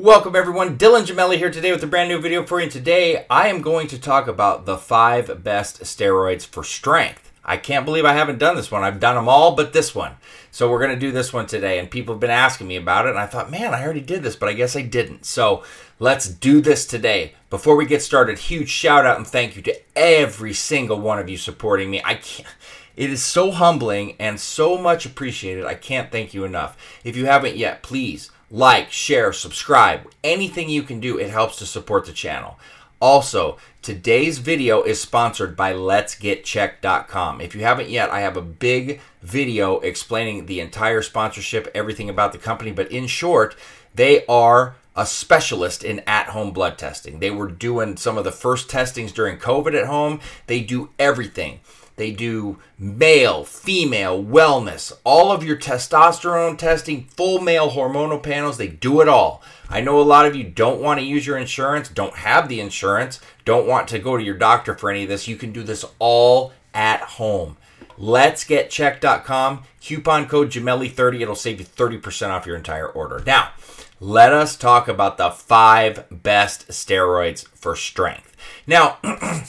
Welcome everyone, Dylan Gemelli here today with a brand new video for you. Today I am going to talk about the five best steroids for strength. I can't believe I haven't done this one. I've done them all but this one. So we're going to do this one today and people have been asking me about it and I thought, man, I already did this, but I guess I didn't. So let's do this today. Before we get started, huge shout out and thank you to every single one of you supporting me. I can't it is so humbling and so much appreciated. I can't thank you enough. If you haven't yet, please like, share, subscribe. Anything you can do, it helps to support the channel. Also, today's video is sponsored by letsgetchecked.com. If you haven't yet, I have a big video explaining the entire sponsorship, everything about the company, but in short, they are a specialist in at-home blood testing. They were doing some of the first testings during COVID at home. They do everything they do male, female, wellness, all of your testosterone testing, full male hormonal panels. They do it all. I know a lot of you don't want to use your insurance, don't have the insurance, don't want to go to your doctor for any of this. You can do this all at home. Let's get checked.com. Coupon code Gemelli30. It'll save you 30% off your entire order. Now, let us talk about the five best steroids for strength. Now,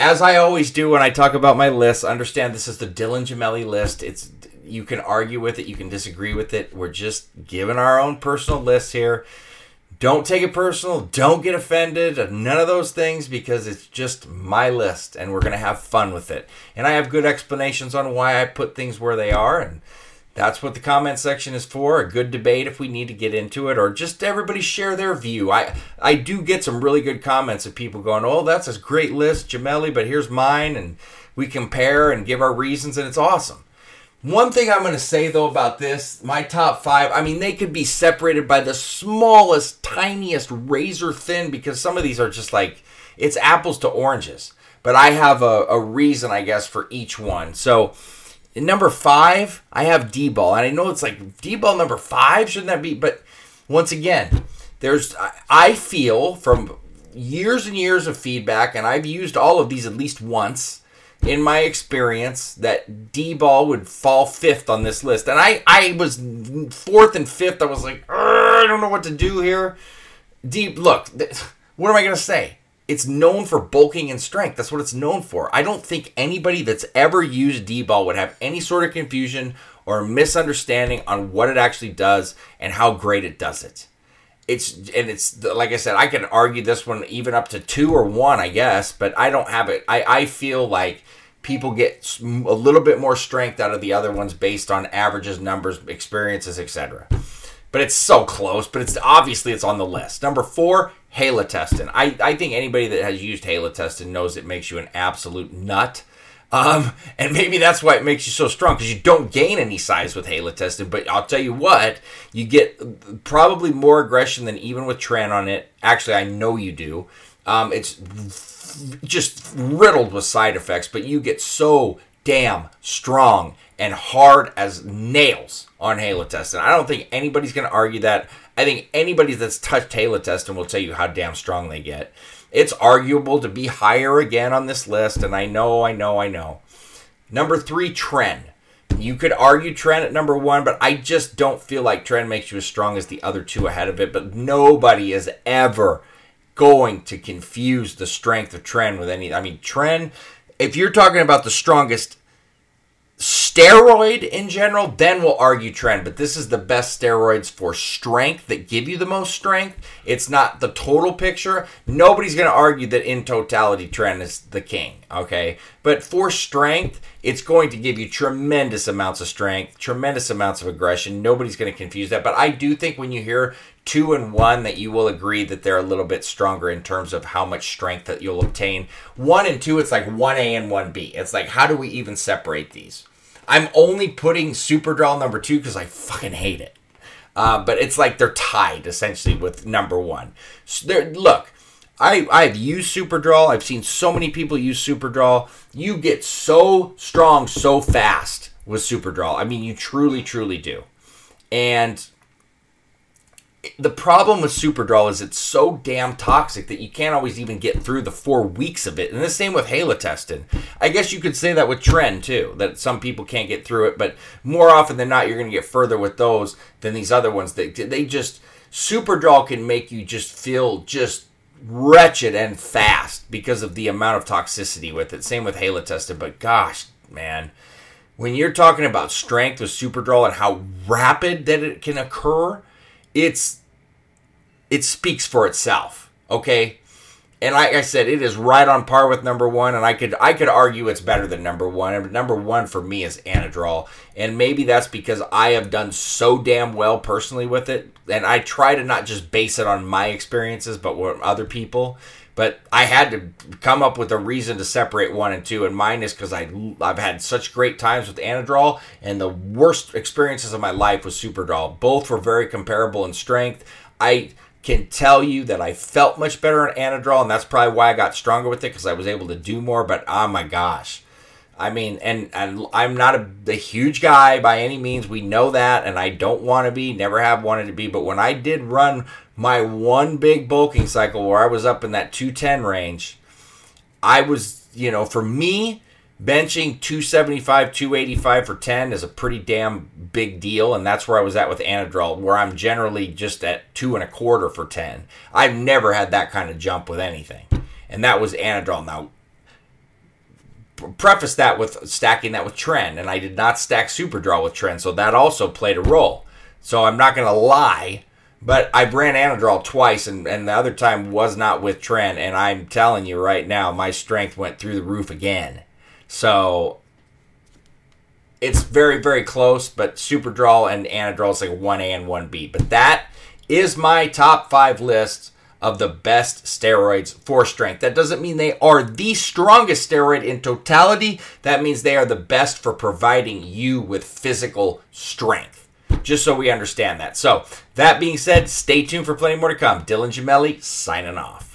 as I always do when I talk about my list, understand this is the Dylan Gemelli list. It's you can argue with it, you can disagree with it. We're just giving our own personal list here. Don't take it personal. Don't get offended. None of those things because it's just my list and we're going to have fun with it. And I have good explanations on why I put things where they are and that's what the comment section is for. A good debate if we need to get into it, or just everybody share their view. I I do get some really good comments of people going, "Oh, that's a great list, Gemelli, but here's mine," and we compare and give our reasons, and it's awesome. One thing I'm going to say though about this, my top five, I mean, they could be separated by the smallest, tiniest razor thin because some of these are just like it's apples to oranges. But I have a, a reason, I guess, for each one. So in number five, I have D ball. And I know it's like D ball number five, shouldn't that be? But once again, there's, I feel from years and years of feedback, and I've used all of these at least once in my experience, that D ball would fall fifth on this list. And I, I was fourth and fifth. I was like, I don't know what to do here. Deep, look, what am I going to say? It's known for bulking and strength. That's what it's known for. I don't think anybody that's ever used D-ball would have any sort of confusion or misunderstanding on what it actually does and how great it does it. It's and it's like I said, I can argue this one even up to two or one, I guess, but I don't have it. I, I feel like people get a little bit more strength out of the other ones based on averages, numbers, experiences, etc. But it's so close. But it's obviously it's on the list. Number four, halotestin. I, I think anybody that has used halotestin knows it makes you an absolute nut. Um, and maybe that's why it makes you so strong because you don't gain any size with halotestin. But I'll tell you what, you get probably more aggression than even with Tren on it. Actually, I know you do. Um, it's just riddled with side effects, but you get so damn strong and hard as nails on halotestin. I don't think anybody's going to argue that. I think anybody that's touched halotestin will tell you how damn strong they get. It's arguable to be higher again on this list, and I know, I know, I know. Number three, Tren. You could argue Tren at number one, but I just don't feel like Tren makes you as strong as the other two ahead of it. But nobody is ever going to confuse the strength of Tren with any. I mean, Tren, if you're talking about the strongest steroid in general, then we'll argue Tren, But this is the best steroids for strength that give you the most strength. It's not the total picture. Nobody's going to argue that in totality, Tren is the king. Okay. But for strength, it's going to give you tremendous amounts of strength, tremendous amounts of aggression. Nobody's going to confuse that. But I do think when you hear two and one that you will agree that they're a little bit stronger in terms of how much strength that you'll obtain. One and two, it's like one A and one B. It's like how do we even separate these? I'm only putting Superdrol number two because I fucking hate it. Uh, but it's like they're tied essentially with number one. So look, I I've used Superdrol. I've seen so many people use Superdrol. You get so strong so fast with Superdrol. I mean, you truly, truly do. And the problem with Superdrol is it's so damn toxic that you can't always even get through the four weeks of it. And the same with halotestin. I guess you could say that with Tren too, that some people can't get through it, but more often than not, you're going to get further with those than these other ones. They, they just Super Superdrol can make you just feel just wretched and fast because of the amount of toxicity with it. Same with Halotestin, but gosh, man, when you're talking about strength with Super Superdrol and how rapid that it can occur, it's it speaks for itself. Okay, and like I said, it is right on par with number one, and I could I could argue it's better than number one. Number one for me is Anadrol, and maybe that's because I have done so damn well personally with it, and I try to not just base it on my experiences, but what other people. But I had to come up with a reason to separate one and two, and mine is because I I've had such great times with Anadrol, and the worst experiences of my life was Superdrol. Both were very comparable in strength. I can tell you that I felt much better on Anadrol, and that's probably why I got stronger with it because I was able to do more. But oh my gosh, I mean, and and I'm not a, a huge guy by any means. We know that, and I don't want to be, never have wanted to be. But when I did run my one big bulking cycle where I was up in that 210 range, I was, you know, for me benching 275 285 for 10 is a pretty damn big deal and that's where i was at with anadrol where i'm generally just at two and a quarter for 10 i've never had that kind of jump with anything and that was anadrol now preface that with stacking that with Tren. and i did not stack superdrol with Tren. so that also played a role so i'm not going to lie but I ran Anadrol twice, and, and the other time was not with Tren. And I'm telling you right now, my strength went through the roof again. So it's very, very close, but Superdrol and Anadrol is like 1A and 1B. But that is my top five list of the best steroids for strength. That doesn't mean they are the strongest steroid in totality. That means they are the best for providing you with physical strength. Just so we understand that. So, that being said, stay tuned for plenty more to come. Dylan Gemelli signing off.